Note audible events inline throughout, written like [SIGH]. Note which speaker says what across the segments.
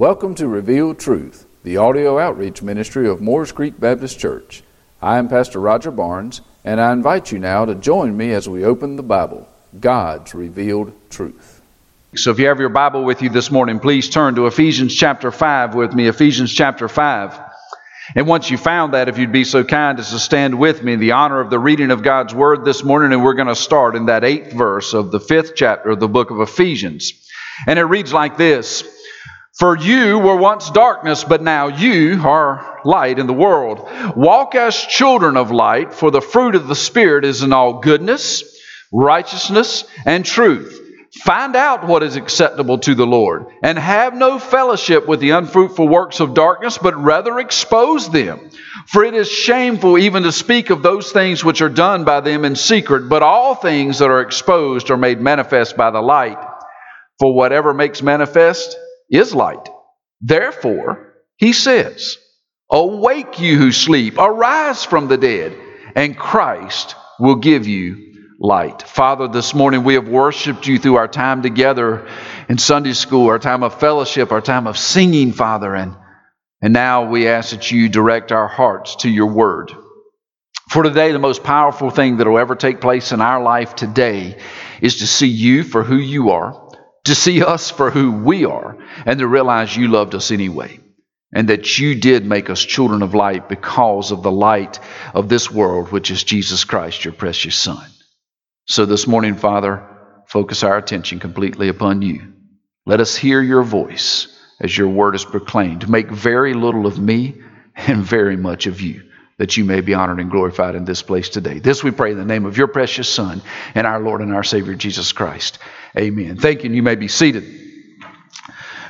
Speaker 1: Welcome to Revealed Truth, the audio outreach ministry of Moores Creek Baptist Church. I am Pastor Roger Barnes, and I invite you now to join me as we open the Bible, God's Revealed Truth.
Speaker 2: So, if you have your Bible with you this morning, please turn to Ephesians chapter 5 with me. Ephesians chapter 5. And once you found that, if you'd be so kind as to stand with me in the honor of the reading of God's Word this morning, and we're going to start in that eighth verse of the fifth chapter of the book of Ephesians. And it reads like this For you were once darkness, but now you are light in the world. Walk as children of light, for the fruit of the Spirit is in all goodness, righteousness, and truth. Find out what is acceptable to the Lord, and have no fellowship with the unfruitful works of darkness, but rather expose them. For it is shameful even to speak of those things which are done by them in secret, but all things that are exposed are made manifest by the light. For whatever makes manifest is light. Therefore, he says, Awake, you who sleep, arise from the dead, and Christ will give you light. Father, this morning we have worshiped you through our time together in Sunday school, our time of fellowship, our time of singing, Father, and, and now we ask that you direct our hearts to your word. For today, the most powerful thing that will ever take place in our life today is to see you for who you are to see us for who we are and to realize you loved us anyway and that you did make us children of light because of the light of this world, which is Jesus Christ, your precious Son. So this morning, Father, focus our attention completely upon you. Let us hear your voice as your word is proclaimed. Make very little of me and very much of you, that you may be honored and glorified in this place today. This we pray in the name of your precious Son and our Lord and our Savior, Jesus Christ. Amen. Thank you, and you may be seated.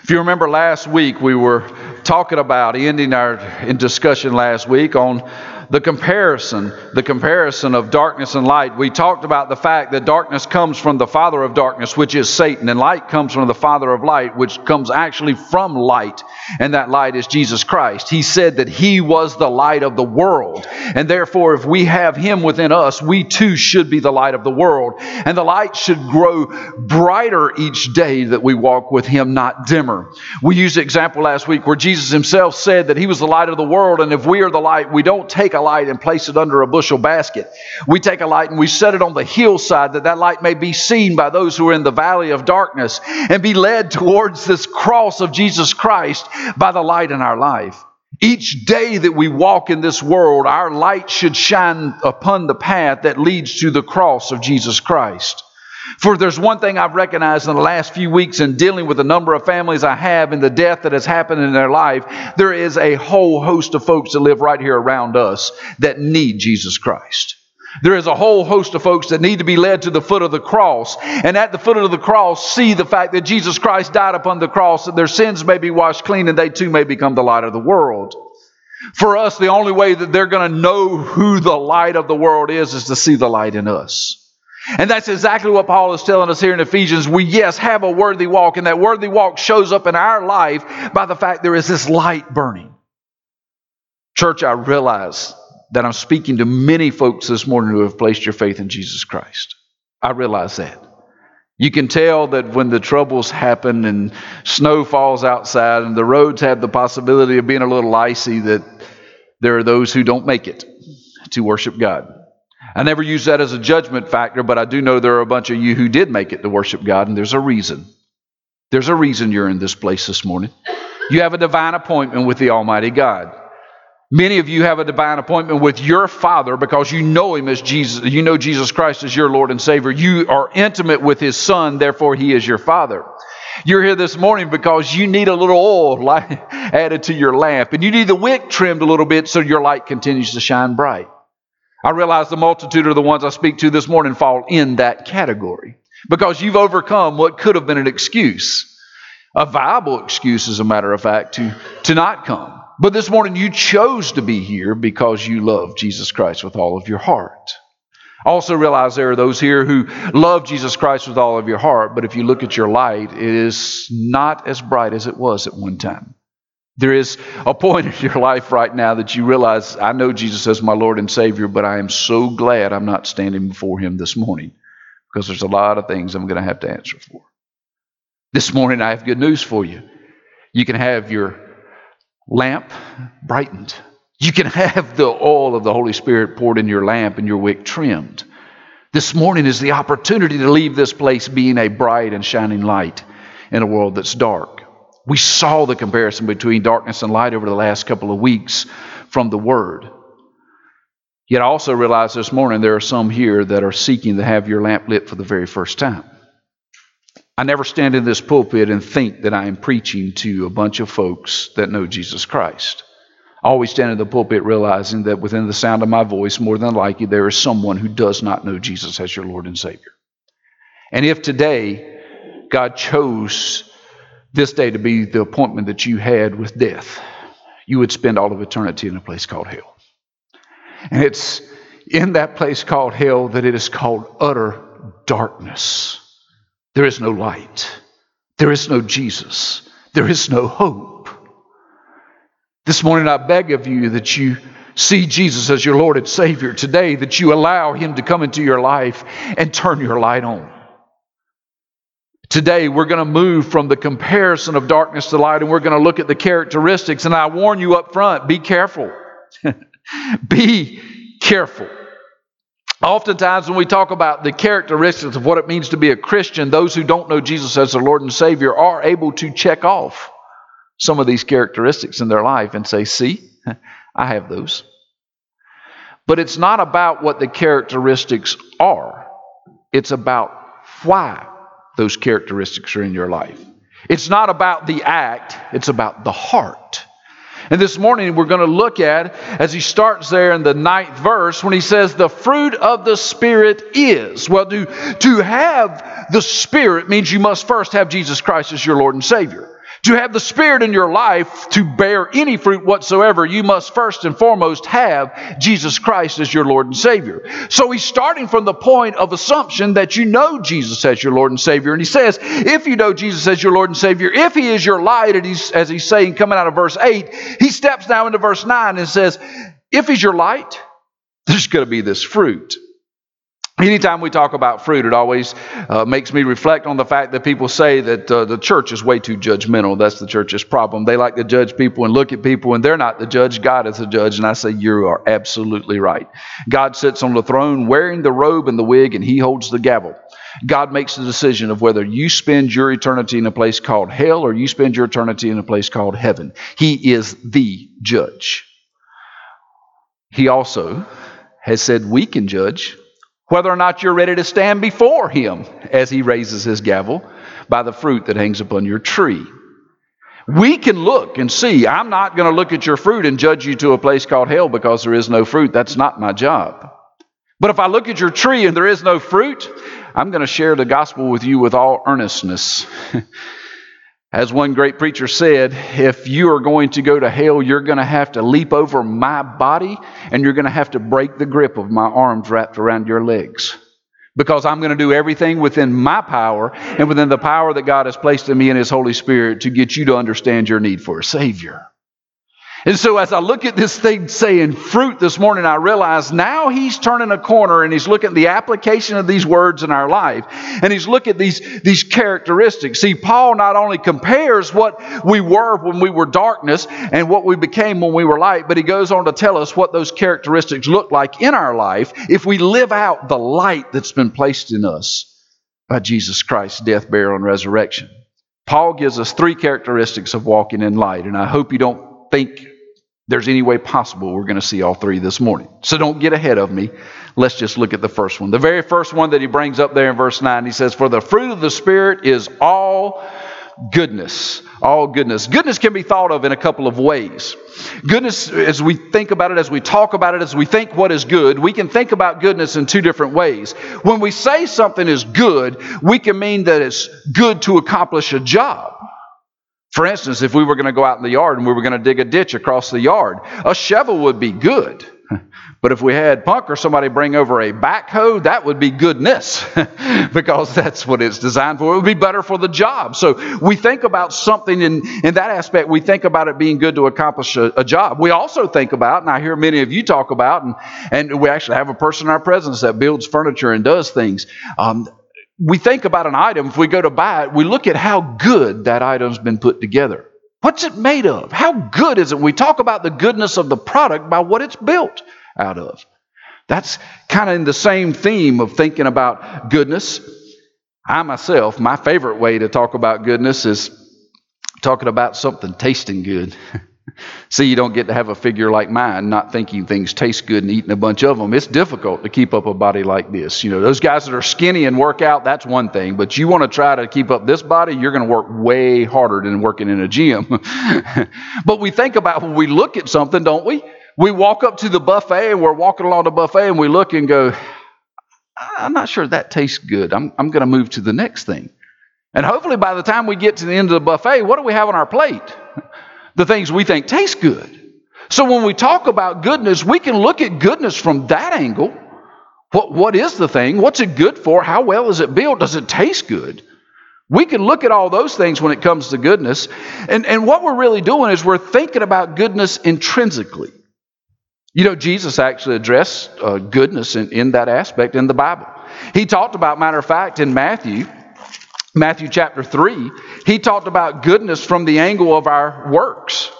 Speaker 2: If you remember last week, we were talking about ending our in discussion last week on the comparison, the comparison of darkness and light. We talked about the fact that darkness comes from the father of darkness, which is Satan, and light comes from the father of light, which comes actually from light, and that light is Jesus Christ. He said that he was the light of the world, and therefore if we have him within us, we too should be the light of the world, and the light should grow brighter each day that we walk with him, not dimmer. We used an example last week where Jesus himself said that he was the light of the world, and if we are the light, we don't take a a light and place it under a bushel basket. We take a light and we set it on the hillside that that light may be seen by those who are in the valley of darkness and be led towards this cross of Jesus Christ by the light in our life. Each day that we walk in this world, our light should shine upon the path that leads to the cross of Jesus Christ. For there's one thing I've recognized in the last few weeks in dealing with the number of families I have and the death that has happened in their life, there is a whole host of folks that live right here around us that need Jesus Christ. There is a whole host of folks that need to be led to the foot of the cross, and at the foot of the cross, see the fact that Jesus Christ died upon the cross, that their sins may be washed clean, and they too may become the light of the world. For us, the only way that they're going to know who the light of the world is is to see the light in us. And that's exactly what Paul is telling us here in Ephesians. We, yes, have a worthy walk, and that worthy walk shows up in our life by the fact there is this light burning. Church, I realize that I'm speaking to many folks this morning who have placed your faith in Jesus Christ. I realize that. You can tell that when the troubles happen and snow falls outside and the roads have the possibility of being a little icy, that there are those who don't make it to worship God. I never use that as a judgment factor, but I do know there are a bunch of you who did make it to worship God, and there's a reason. There's a reason you're in this place this morning. You have a divine appointment with the Almighty God. Many of you have a divine appointment with your Father because you know Him as Jesus. You know Jesus Christ as your Lord and Savior. You are intimate with His Son, therefore He is your Father. You're here this morning because you need a little oil [LAUGHS] added to your lamp, and you need the wick trimmed a little bit so your light continues to shine bright. I realize the multitude of the ones I speak to this morning fall in that category because you've overcome what could have been an excuse, a viable excuse, as a matter of fact, to, to not come. But this morning you chose to be here because you love Jesus Christ with all of your heart. Also realize there are those here who love Jesus Christ with all of your heart, but if you look at your light, it is not as bright as it was at one time. There is a point in your life right now that you realize, I know Jesus as my Lord and Savior, but I am so glad I'm not standing before Him this morning because there's a lot of things I'm going to have to answer for. This morning, I have good news for you. You can have your lamp brightened. You can have the oil of the Holy Spirit poured in your lamp and your wick trimmed. This morning is the opportunity to leave this place being a bright and shining light in a world that's dark. We saw the comparison between darkness and light over the last couple of weeks from the Word. Yet I also realized this morning there are some here that are seeking to have your lamp lit for the very first time. I never stand in this pulpit and think that I am preaching to a bunch of folks that know Jesus Christ. I always stand in the pulpit realizing that within the sound of my voice, more than likely, there is someone who does not know Jesus as your Lord and Savior. And if today God chose this day to be the appointment that you had with death, you would spend all of eternity in a place called hell. And it's in that place called hell that it is called utter darkness. There is no light. There is no Jesus. There is no hope. This morning, I beg of you that you see Jesus as your Lord and Savior today, that you allow Him to come into your life and turn your light on. Today, we're going to move from the comparison of darkness to light and we're going to look at the characteristics. And I warn you up front be careful. [LAUGHS] be careful. Oftentimes, when we talk about the characteristics of what it means to be a Christian, those who don't know Jesus as their Lord and Savior are able to check off some of these characteristics in their life and say, See, [LAUGHS] I have those. But it's not about what the characteristics are, it's about why those characteristics are in your life. It's not about the act, it's about the heart. And this morning we're going to look at, as he starts there in the ninth verse, when he says, The fruit of the Spirit is. Well, to, to have the Spirit means you must first have Jesus Christ as your Lord and Savior. To have the Spirit in your life to bear any fruit whatsoever, you must first and foremost have Jesus Christ as your Lord and Savior. So he's starting from the point of assumption that you know Jesus as your Lord and Savior. And he says, if you know Jesus as your Lord and Savior, if he is your light, and he's, as he's saying coming out of verse 8, he steps now into verse 9 and says, if he's your light, there's going to be this fruit. Anytime we talk about fruit, it always uh, makes me reflect on the fact that people say that uh, the church is way too judgmental. That's the church's problem. They like to judge people and look at people, and they're not the judge. God is the judge. And I say, You are absolutely right. God sits on the throne wearing the robe and the wig, and He holds the gavel. God makes the decision of whether you spend your eternity in a place called hell or you spend your eternity in a place called heaven. He is the judge. He also has said we can judge whether or not you're ready to stand before Him as He raises His gavel by the fruit that hangs upon your tree. We can look and see. I'm not going to look at your fruit and judge you to a place called hell because there is no fruit. That's not my job. But if I look at your tree and there is no fruit, I'm going to share the gospel with you with all earnestness. [LAUGHS] As one great preacher said, if you are going to go to hell, you're going to have to leap over my body and you're going to have to break the grip of my arms wrapped around your legs. Because I'm going to do everything within my power and within the power that God has placed in me and His Holy Spirit to get you to understand your need for a Savior. And so, as I look at this thing saying fruit this morning, I realize now he's turning a corner and he's looking at the application of these words in our life. And he's looking at these, these characteristics. See, Paul not only compares what we were when we were darkness and what we became when we were light, but he goes on to tell us what those characteristics look like in our life if we live out the light that's been placed in us by Jesus Christ's death, burial, and resurrection. Paul gives us three characteristics of walking in light, and I hope you don't think there's any way possible we're going to see all three this morning. So don't get ahead of me. Let's just look at the first one. The very first one that he brings up there in verse 9, he says, For the fruit of the Spirit is all goodness. All goodness. Goodness can be thought of in a couple of ways. Goodness, as we think about it, as we talk about it, as we think what is good, we can think about goodness in two different ways. When we say something is good, we can mean that it's good to accomplish a job. For instance, if we were going to go out in the yard and we were going to dig a ditch across the yard, a shovel would be good. [LAUGHS] But if we had Punk or somebody bring over a backhoe, that would be goodness [LAUGHS] because that's what it's designed for. It would be better for the job. So we think about something in, in that aspect, we think about it being good to accomplish a, a job. We also think about, and I hear many of you talk about, and, and we actually have a person in our presence that builds furniture and does things. Um, we think about an item, if we go to buy it, we look at how good that item's been put together. What's it made of? How good is it? We talk about the goodness of the product by what it's built out of. That's kind of in the same theme of thinking about goodness. I myself, my favorite way to talk about goodness is talking about something tasting good. [LAUGHS] See, you don't get to have a figure like mine, not thinking things taste good and eating a bunch of them. It's difficult to keep up a body like this. You know, those guys that are skinny and work out, that's one thing. But you want to try to keep up this body, you're going to work way harder than working in a gym. [LAUGHS] but we think about when we look at something, don't we? We walk up to the buffet and we're walking along the buffet and we look and go, I'm not sure that tastes good. I'm, I'm going to move to the next thing. And hopefully, by the time we get to the end of the buffet, what do we have on our plate? The things we think taste good. So when we talk about goodness, we can look at goodness from that angle. What, what is the thing? What's it good for? How well is it built? Does it taste good? We can look at all those things when it comes to goodness. And, and what we're really doing is we're thinking about goodness intrinsically. You know, Jesus actually addressed uh, goodness in, in that aspect in the Bible. He talked about, matter of fact, in Matthew, Matthew chapter 3, he talked about goodness from the angle of our works.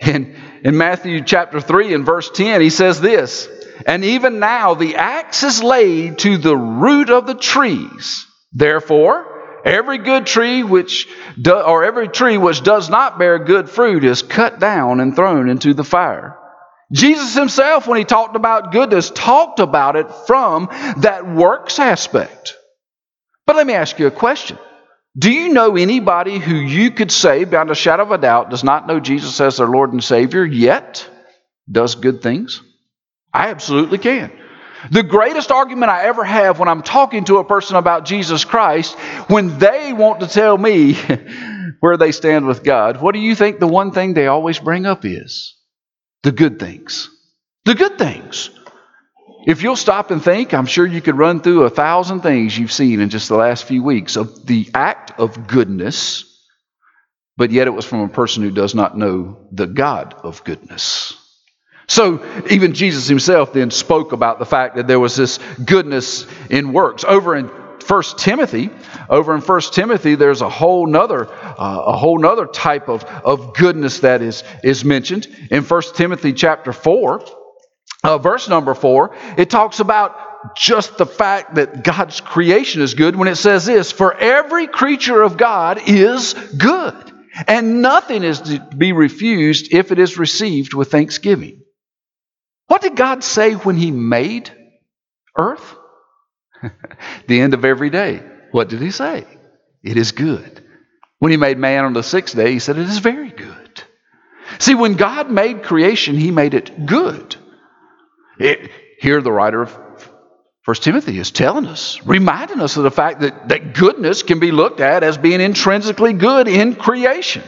Speaker 2: In, in Matthew chapter 3 and verse 10, he says this And even now the axe is laid to the root of the trees. Therefore, every good tree which do, or every tree which does not bear good fruit is cut down and thrown into the fire. Jesus himself, when he talked about goodness, talked about it from that works aspect. But let me ask you a question. Do you know anybody who you could say, beyond a shadow of a doubt, does not know Jesus as their Lord and Savior, yet does good things? I absolutely can. The greatest argument I ever have when I'm talking to a person about Jesus Christ, when they want to tell me [LAUGHS] where they stand with God, what do you think the one thing they always bring up is? The good things. The good things. If you'll stop and think, I'm sure you could run through a thousand things you've seen in just the last few weeks of the act of goodness, but yet it was from a person who does not know the God of goodness. So even Jesus himself then spoke about the fact that there was this goodness in works. Over in 1 Timothy, over in 1 Timothy, there's a whole nother, uh, a whole nother type of, of goodness that is, is mentioned. In 1 Timothy chapter 4, uh, verse number four, it talks about just the fact that God's creation is good when it says this For every creature of God is good, and nothing is to be refused if it is received with thanksgiving. What did God say when He made earth? [LAUGHS] the end of every day. What did He say? It is good. When He made man on the sixth day, He said, It is very good. See, when God made creation, He made it good. It, here, the writer of First Timothy is telling us, reminding us of the fact that, that goodness can be looked at as being intrinsically good in creation.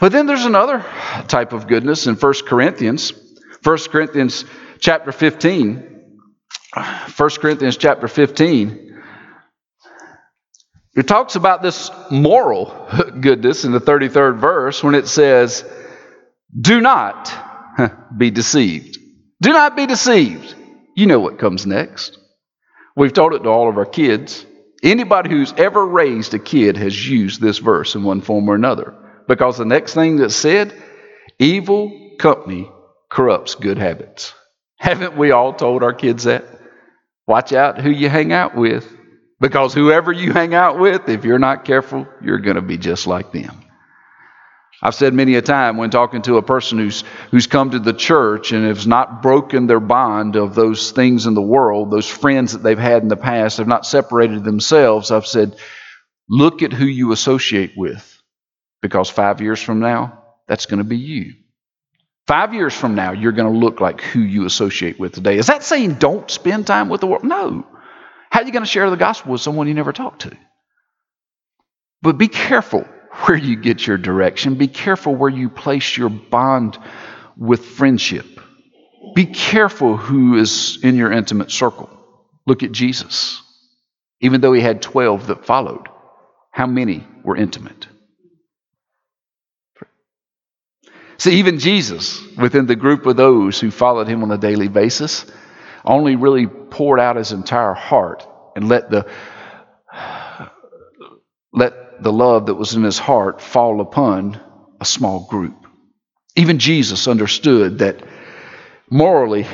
Speaker 2: But then there's another type of goodness in 1 Corinthians. 1 Corinthians chapter 15. 1 Corinthians chapter 15. It talks about this moral goodness in the 33rd verse when it says, Do not [LAUGHS] be deceived. Do not be deceived. You know what comes next. We've told it to all of our kids. Anybody who's ever raised a kid has used this verse in one form or another. Because the next thing that's said, evil company corrupts good habits. Haven't we all told our kids that? Watch out who you hang out with. Because whoever you hang out with, if you're not careful, you're going to be just like them. I've said many a time when talking to a person who's, who's come to the church and has not broken their bond of those things in the world, those friends that they've had in the past, have not separated themselves, I've said, look at who you associate with. Because five years from now, that's going to be you. Five years from now, you're going to look like who you associate with today. Is that saying don't spend time with the world? No. How are you going to share the gospel with someone you never talked to? But be careful where you get your direction. Be careful where you place your bond with friendship. Be careful who is in your intimate circle. Look at Jesus. Even though he had 12 that followed, how many were intimate? See, even Jesus, within the group of those who followed him on a daily basis, only really poured out his entire heart and let the let the love that was in his heart fall upon a small group. Even Jesus understood that morally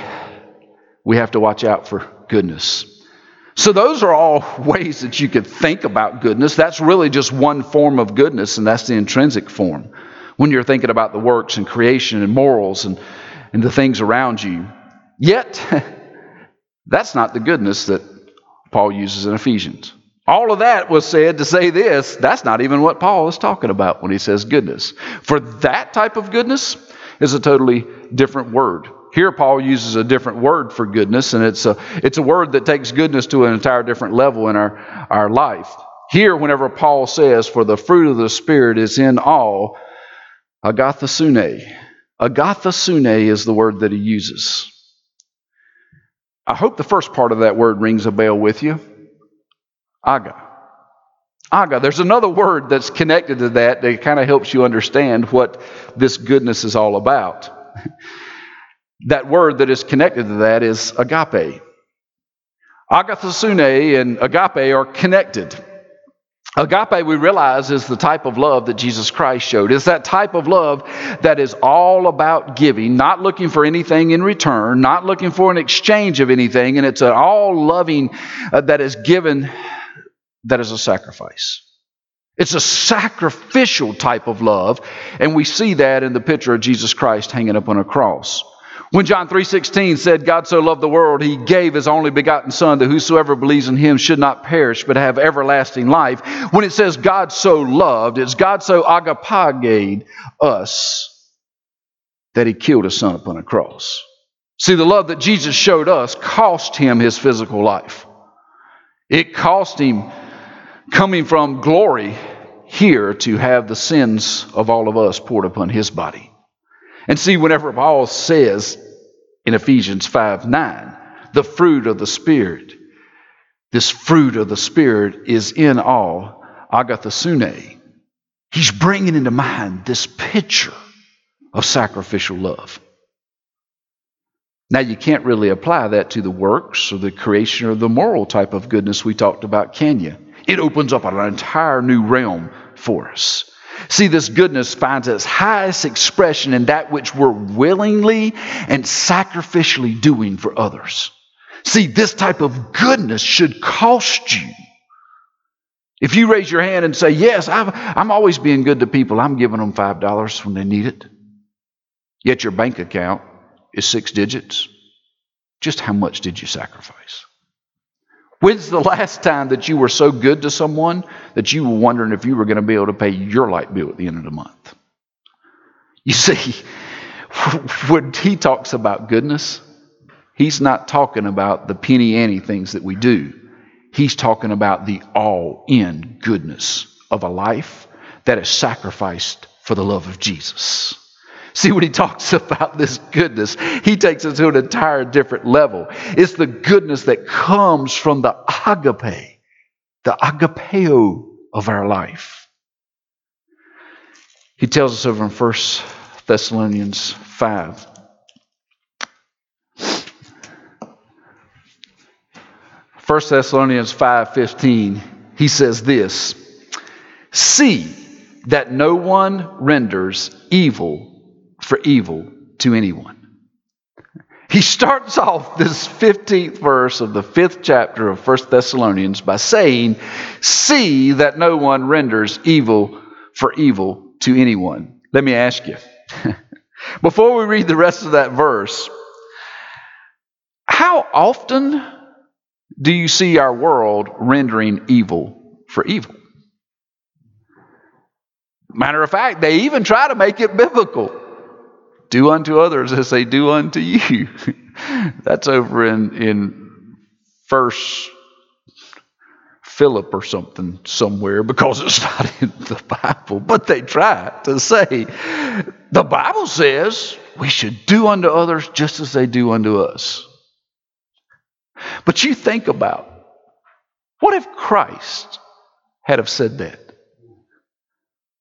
Speaker 2: we have to watch out for goodness. So, those are all [LAUGHS] ways that you could think about goodness. That's really just one form of goodness, and that's the intrinsic form. When you're thinking about the works and creation and morals and, and the things around you. Yet, [LAUGHS] that's not the goodness that Paul uses in Ephesians. All of that was said to say this. That's not even what Paul is talking about when he says goodness. For that type of goodness is a totally different word. Here, Paul uses a different word for goodness, and it's a, it's a word that takes goodness to an entire different level in our, our life. Here, whenever Paul says, For the fruit of the Spirit is in all, agathosune. Agathosune is the word that he uses. I hope the first part of that word rings a bell with you. Aga. Aga. There's another word that's connected to that that kind of helps you understand what this goodness is all about. [LAUGHS] that word that is connected to that is agape. Agathosune and agape are connected. Agape, we realize, is the type of love that Jesus Christ showed. It's that type of love that is all about giving, not looking for anything in return, not looking for an exchange of anything, and it's an all loving uh, that is given that is a sacrifice. It's a sacrificial type of love, and we see that in the picture of Jesus Christ hanging up on a cross. When John 3:16 said God so loved the world he gave his only begotten son that whosoever believes in him should not perish but have everlasting life. When it says God so loved, it's God so agapaged us that he killed his son upon a cross. See, the love that Jesus showed us cost him his physical life. It cost him coming from glory here to have the sins of all of us poured upon his body. And see, whenever Paul says in Ephesians 5 9, the fruit of the Spirit, this fruit of the Spirit is in all agathosune. He's bringing into mind this picture of sacrificial love. Now, you can't really apply that to the works or the creation or the moral type of goodness we talked about, can you? It opens up an entire new realm for us. See, this goodness finds its highest expression in that which we're willingly and sacrificially doing for others. See, this type of goodness should cost you. If you raise your hand and say, Yes, i am always being good to people, I'm giving them $5 when they need it, yet your bank account is six digits, just how much did you sacrifice? When's the last time that you were so good to someone that you were wondering if you were going to be able to pay your light bill at the end of the month? You see, [LAUGHS] when he talks about goodness, he's not talking about the penny ante things that we do. He's talking about the all in goodness of a life that is sacrificed for the love of Jesus. See, when he talks [LAUGHS] about this goodness, he takes it to an entire different level. It's the goodness that comes from the agape, the agapeo of our life. He tells us over in 1 Thessalonians 5. First Thessalonians 5:15 he says this see that no one renders evil for evil to anyone. He starts off this 15th verse of the fifth chapter of 1 Thessalonians by saying, See that no one renders evil for evil to anyone. Let me ask you, [LAUGHS] before we read the rest of that verse, how often do you see our world rendering evil for evil? Matter of fact, they even try to make it biblical. Do unto others as they do unto [LAUGHS] you. That's over in, in First Philip or something somewhere because it's [LAUGHS] not in the Bible. But they try to say, the Bible says we should do unto others just as they do unto us. But you think about what if Christ had have said that?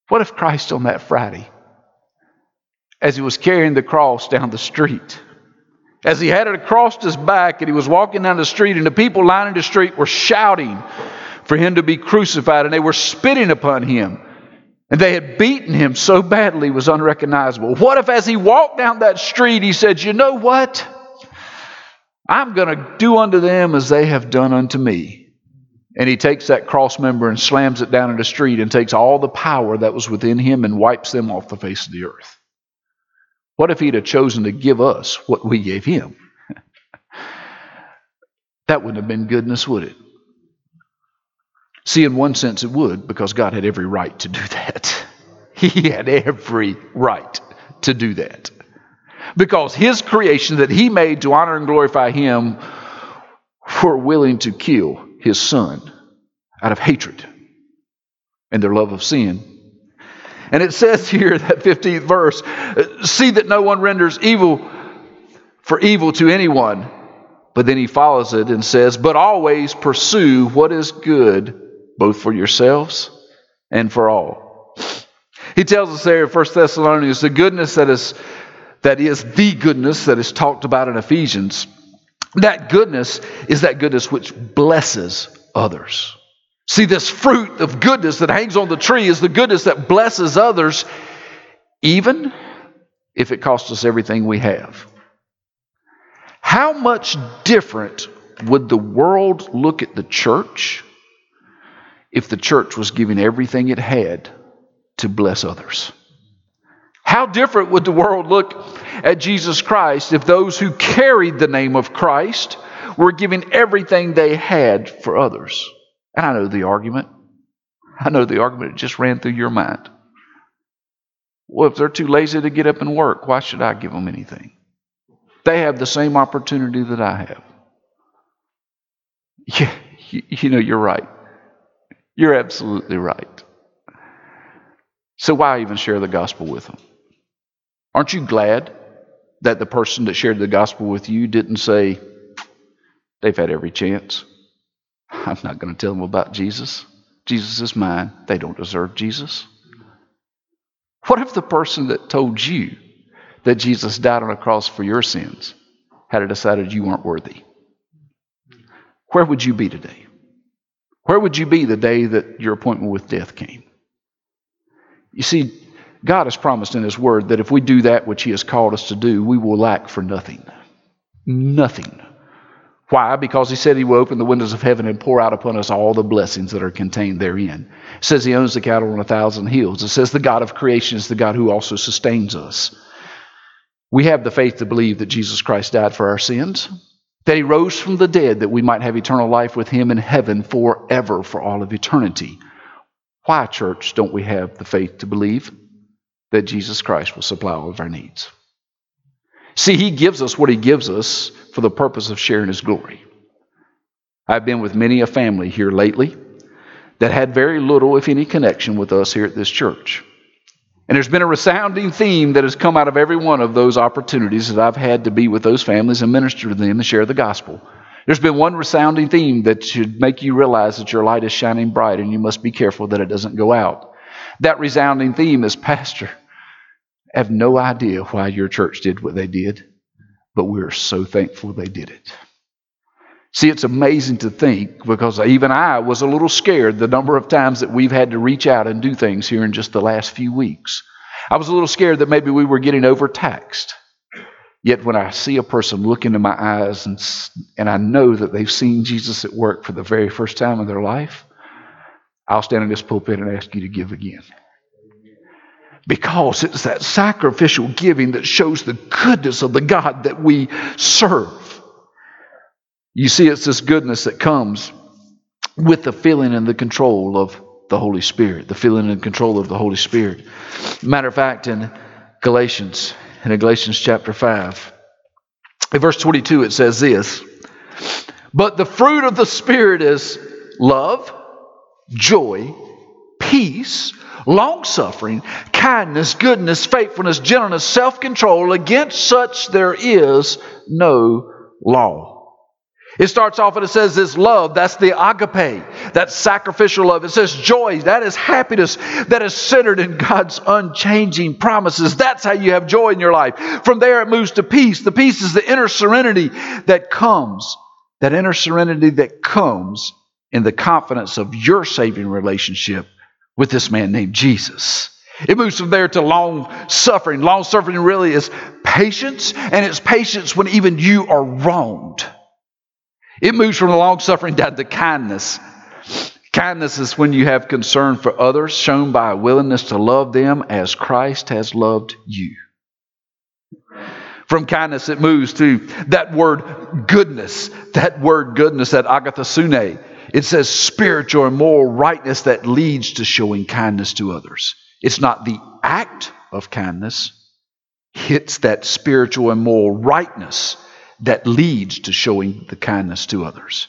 Speaker 2: What if Christ on that Friday as he was carrying the cross down the street. As he had it across his back and he was walking down the street, and the people lining the street were shouting for him to be crucified, and they were spitting upon him. And they had beaten him so badly he was unrecognizable. What if, as he walked down that street, he said, You know what? I'm going to do unto them as they have done unto me. And he takes that cross member and slams it down in the street and takes all the power that was within him and wipes them off the face of the earth. What if he'd have chosen to give us what we gave him? that wouldn't have been goodness, would it? See, in one sense, it would, because God had every right to do that. [LAUGHS] He had every right to do that. Because His creation that He made to honor and glorify Him were willing to kill His Son out of hatred and their love of sin. And it says here, that 15th verse, see that no one renders evil for evil to anyone. But then he follows it and says, but always pursue what is good both for yourselves and for all. He tells us there in 1 Thessalonians the goodness that is that is the goodness that is talked about in Ephesians. That goodness is that goodness which blesses others. See, this fruit of goodness that hangs on the tree is the goodness that blesses others, even if it costs us everything we have. How much different would the world look at the church if the church was giving everything it had to bless others? How different would the world look at Jesus Christ if those who carried the name of Christ were giving everything they had for others? And I know the argument. I know the argument that just ran through your mind. Well, if they're too lazy to get up and work, why should I give them anything? They have the same opportunity that I have. [LAUGHS] Yeah, you, you know, you're right. You're absolutely right. So, why even share the gospel with them? Aren't you glad that the person that shared the gospel with you didn't say, they've had every chance? I'm not going to tell them about Jesus. Jesus is mine. They don't deserve Jesus. What if the person that told you that Jesus died on a cross for your sins had decided you weren't worthy? Where would you be today? Where would you be the day that your appointment with death came? You see, God has promised in His Word that if we do that which He has called us to do, we will lack for nothing. Nothing. Why? Because He said He will open the windows of heaven and pour out upon us all the blessings that are contained therein. It says He owns the cattle on a thousand hills. It says the God of creation is the God who also sustains us. We have the faith to believe that Jesus Christ died for our sins that he rose from the dead that we might have eternal life with him in heaven forever, for all of eternity. Why, church, don't we have the faith to believe that Jesus Christ will supply all of our needs? See, he gives us what he gives us for the purpose of sharing his glory. I've been with many a family here lately that had very little, if any, connection with us here at this church. And there's been a resounding theme that has come out of every one of those opportunities that I've had to be with those families and minister to them and share the gospel. There's been one resounding theme that should make you realize that your light is shining bright and you must be careful that it doesn't go out. That resounding theme is Pastor, I have no idea why your church did what they did, but we're so thankful they did it. See, it's amazing to think because even I was a little scared the number of times that we've had to reach out and do things here in just the last few weeks. I was a little scared that maybe we were getting overtaxed. Yet when I see a person look into my eyes and, and I know that they've seen Jesus at work for the very first time in their life, I'll stand in this pulpit and ask you to give again. Because it's that sacrificial giving that shows the goodness of the God that we serve. You see, it's this goodness that comes with the feeling and the control of the Holy Spirit, the feeling and control of the Holy Spirit. Matter of fact, in Galatians, in Galatians chapter 5, in verse 22, it says this But the fruit of the Spirit is love, joy, peace, long suffering, kindness, goodness, faithfulness, gentleness, self control. Against such there is no law. It starts off and it says this love, that's the agape, that's sacrificial love. It says joy, that is happiness that is centered in God's unchanging promises. That's how you have joy in your life. From there it moves to peace. The peace is the inner serenity that comes, that inner serenity that comes in the confidence of your saving relationship with this man named Jesus. It moves from there to long suffering. Long suffering really is patience, and it's patience when even you are wronged. It moves from long suffering down to kindness. Kindness is when you have concern for others, shown by a willingness to love them as Christ has loved you. From kindness, it moves to that word goodness, that word goodness, that agathosune. It says spiritual and moral rightness that leads to showing kindness to others. It's not the act of kindness, it's that spiritual and moral rightness that leads to showing the kindness to others.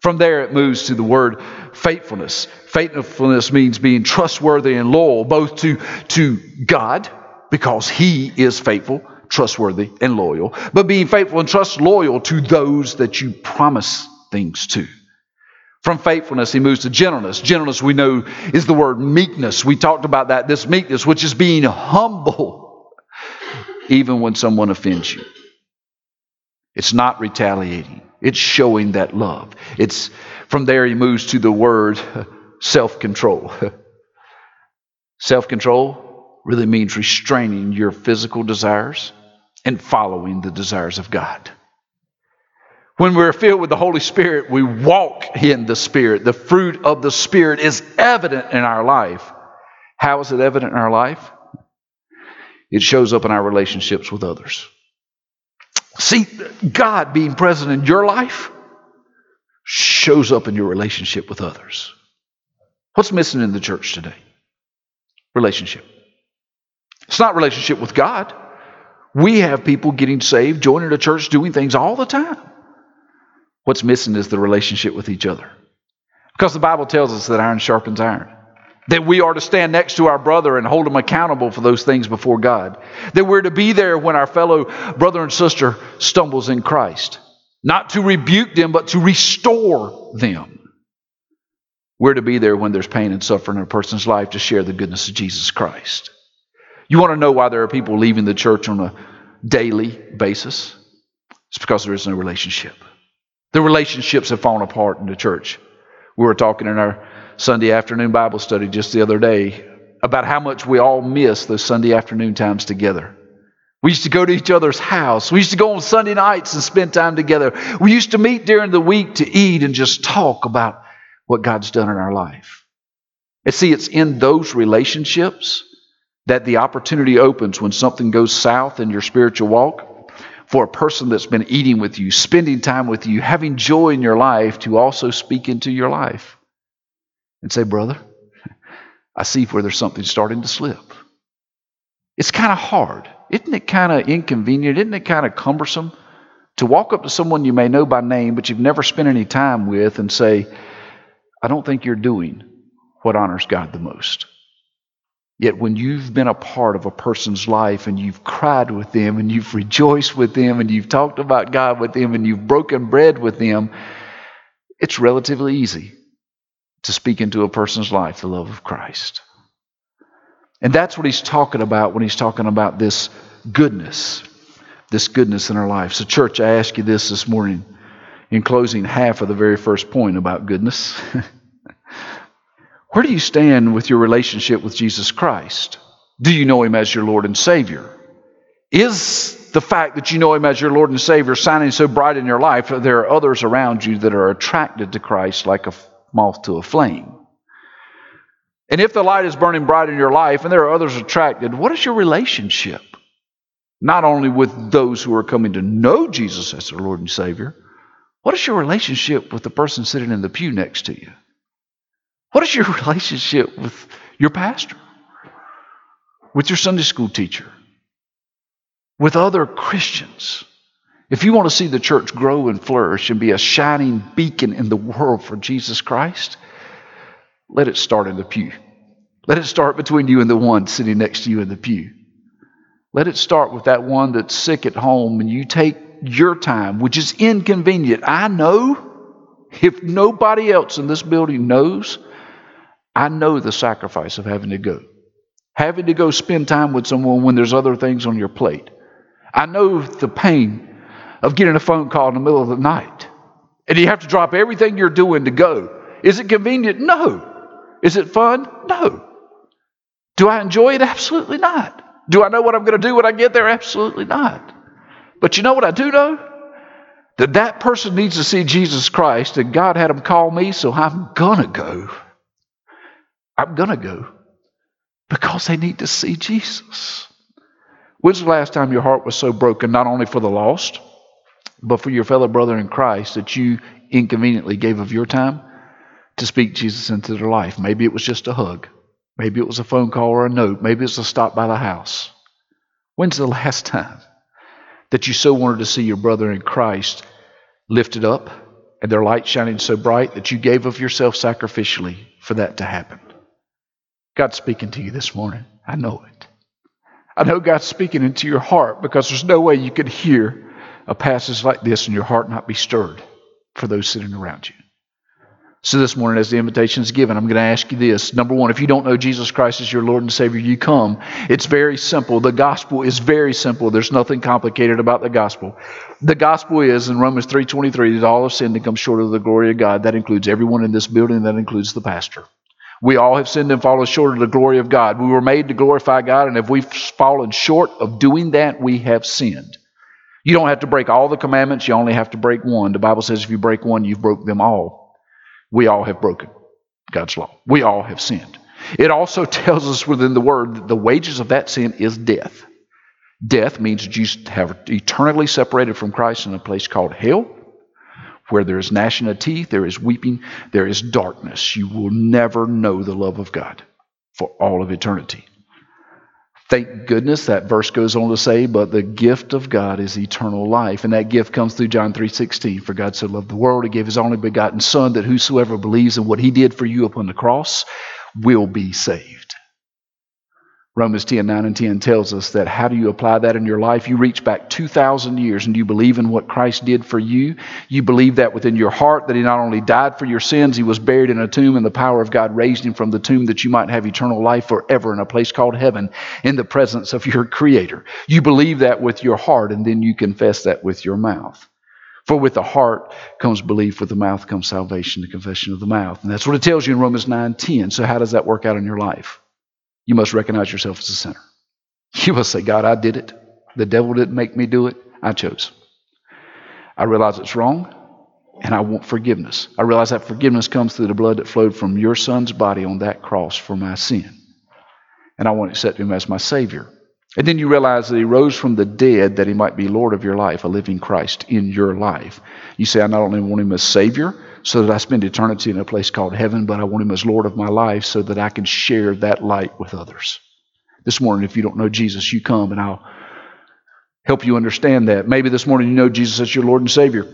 Speaker 2: From there, it moves to the word faithfulness. Faithfulness means being trustworthy and loyal, both to, to God, because He is faithful, trustworthy, and loyal, but being faithful and trust loyal to those that you promise things to. From faithfulness, he moves to gentleness. Gentleness, we know, is the word meekness. We talked about that, this meekness, which is being humble, even when someone offends you. It's not retaliating. It's showing that love. It's from there he moves to the word self control. [LAUGHS] self control really means restraining your physical desires and following the desires of God. When we're filled with the Holy Spirit, we walk in the Spirit. The fruit of the Spirit is evident in our life. How is it evident in our life? It shows up in our relationships with others. See, God being present in your life shows up in your relationship with others. What's missing in the church today? Relationship. It's not relationship with God. We have people getting saved, joining a church, doing things all the time. What's missing is the relationship with each other. Because the Bible tells us that iron sharpens iron. That we are to stand next to our brother and hold him accountable for those things before God. That we're to be there when our fellow brother and sister stumbles in Christ. Not to rebuke them, but to restore them. We're to be there when there's pain and suffering in a person's life to share the goodness of Jesus Christ. You want to know why there are people leaving the church on a daily basis? It's because there is no relationship. The relationships have fallen apart in the church. We were talking in our Sunday afternoon Bible study just the other day about how much we all miss those Sunday afternoon times together. We used to go to each other's house. We used to go on Sunday nights and spend time together. We used to meet during the week to eat and just talk about what God's done in our life. And see, it's in those relationships that the opportunity opens when something goes south in your spiritual walk for a person that's been eating with you, spending time with you, having joy in your life to also speak into your life and say, Brother, I see where there's something starting to slip. It's kind of hard. Isn't it kind of inconvenient? Isn't it kind of cumbersome to walk up to someone you may know by name, but you've never spent any time with, and say, I don't think you're doing what honors God the most? Yet, when you've been a part of a person's life and you've cried with them and you've rejoiced with them and you've talked about God with them and you've broken bread with them, it's relatively easy to speak into a person's life the love of Christ. And that's what he's talking about when he's talking about this goodness, this goodness in our life. So, church, I ask you this this morning in closing half of the very first point about goodness. [LAUGHS] Where do you stand with your relationship with Jesus Christ? Do you know him as your Lord and Savior? Is the fact that you know him as your Lord and Savior shining so bright in your life that there are others around you that are attracted to Christ like a moth to a flame. And if the light is burning bright in your life and there are others attracted, what is your relationship? Not only with those who are coming to know Jesus as their Lord and Savior, what is your relationship with the person sitting in the pew next to you? What is your [LAUGHS] relationship with your pastor? With your Sunday school teacher? With other Christians? If you want to see the church grow and flourish and be a shining beacon in the world for Jesus Christ, let it start in the pew. Let it start between you and the one sitting next to you in the pew. Let it start with that one that's sick at home and you take your time, which is inconvenient. I know if nobody else in this building knows, I know the sacrifice of having to go. Having to go spend time with someone when there's other things on your plate. I know the pain of getting a phone call in the middle of the night And you have to drop everything you're doing to go. Is it convenient? No. Is it fun? No. Do I enjoy it? Absolutely not. Do I know what I'm going to do when I get there? Absolutely not. But you know what I do know? That that person needs to see Jesus Christ, and God had him call me, so I'm going to go. I'm going to go because they need to see Jesus. When's the last time your heart was so broken, not only for the lost, but for your fellow brother in Christ, that you inconveniently gave of your time to speak Jesus into their life? Maybe it was just a hug. Maybe it was a phone call or a note. Maybe it was a stop by the house. When's the last time that you so wanted to see your brother in Christ lifted up and their light shining so bright that you gave of yourself sacrificially for that to happen? God's speaking to you this morning. I know it. I know God's speaking into your heart because there's no way you could hear a passage like this and your heart not be stirred for those sitting around you. So this morning, as the invitation is given, I'm going to ask you this. Number one, if you don't know Jesus Christ as your Lord and Savior, you come. It's very simple. The gospel is very simple. There's nothing complicated about the gospel. The gospel is in Romans 3.23 that all have sinned and come short of the glory of God. That includes everyone in this building. That includes the pastor. We all have sinned and fallen short of the glory of God. We were made to glorify God, and if we've fallen short of doing that, we have sinned. You don't have to break all the commandments, you only have to break one. The Bible says if you break one, you've broke them all. We all have broken God's law. We all have sinned. It also [LAUGHS] tells us within the word that the wages of that sin is death. Death means you have eternally separated from Christ in a place called hell where there is gnashing of teeth, there is weeping, there is darkness. You will never know the love of God for all of eternity. Thank goodness that verse goes on to say, but the gift of God is eternal life. And that gift comes through John 3.16. For God so loved the world, he gave his only begotten Son, that whosoever believes in what he did for you upon the cross will be saved. Romans 10 9 and 10 tells us that how do you apply that in your life? You reach back 2,000 years and you believe in what Christ did for you. You believe that within your heart that He not only died for your sins, He was buried in a tomb, and the power of God raised Him from the tomb that you might have eternal life forever in a place called heaven in the presence of your Creator. You believe that with your heart, and then you confess that with your mouth. For with the heart comes belief, with the mouth comes salvation, the confession of the mouth. And that's what it tells you in Romans 9 10. So, how does that work out in your life? You must recognize yourself as a sinner. You must say, God, I did it. The devil didn't make me do it. I chose. I realize it's wrong, and I want forgiveness. I realize that forgiveness comes through the blood that flowed from your son's body on that cross for my sin. And I want to accept him as my Savior. And then you realize that he rose from the dead that he might be Lord of your life, a living Christ in your life. You say, I not only want him as Savior, so that I spend eternity in a place called heaven, but I want Him as Lord of my life so that I can share that light with others. This morning, if you don't know Jesus, you come and I'll help you understand that. Maybe this morning you know Jesus as your Lord and Savior,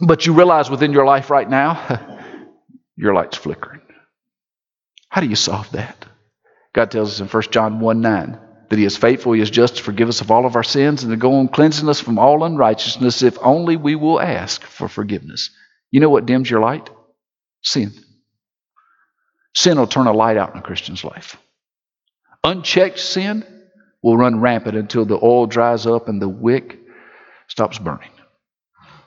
Speaker 2: but you realize within your life right now, [LAUGHS] your light's flickering. How do you solve that? God tells us in 1 John 1 9 that He is faithful, He is just to forgive us of all of our sins and to go on cleansing us from all unrighteousness if only we will ask for forgiveness. You know what dims your light? Sin. Sin will turn a light out in a Christian's life. Unchecked sin will run rampant until the oil dries up and the wick stops burning.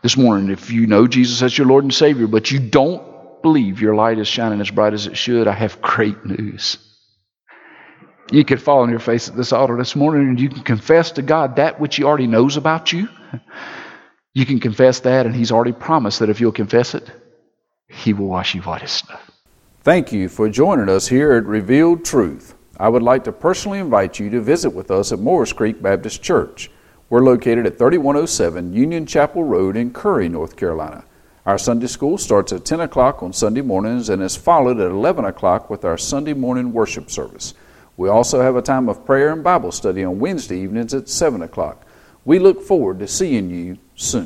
Speaker 2: This morning, if you know Jesus as your Lord and Savior, but you don't believe your light is shining as bright as it should, I have great news. You could fall on your face at this altar this morning and you can confess to God that which He already knows about you. You can confess that, and He's already promised that if you'll confess it, He will wash you white as snow.
Speaker 1: Thank you for joining us here at Revealed Truth. I would like to personally invite you to visit with us at Morris Creek Baptist Church. We're located at 3107 Union Chapel Road in Curry, North Carolina. Our Sunday school starts at 10 o'clock on Sunday mornings and is followed at 11 o'clock with our Sunday morning worship service. We also have a time of prayer and Bible study on Wednesday evenings at 7 o'clock. We look forward to seeing you 是。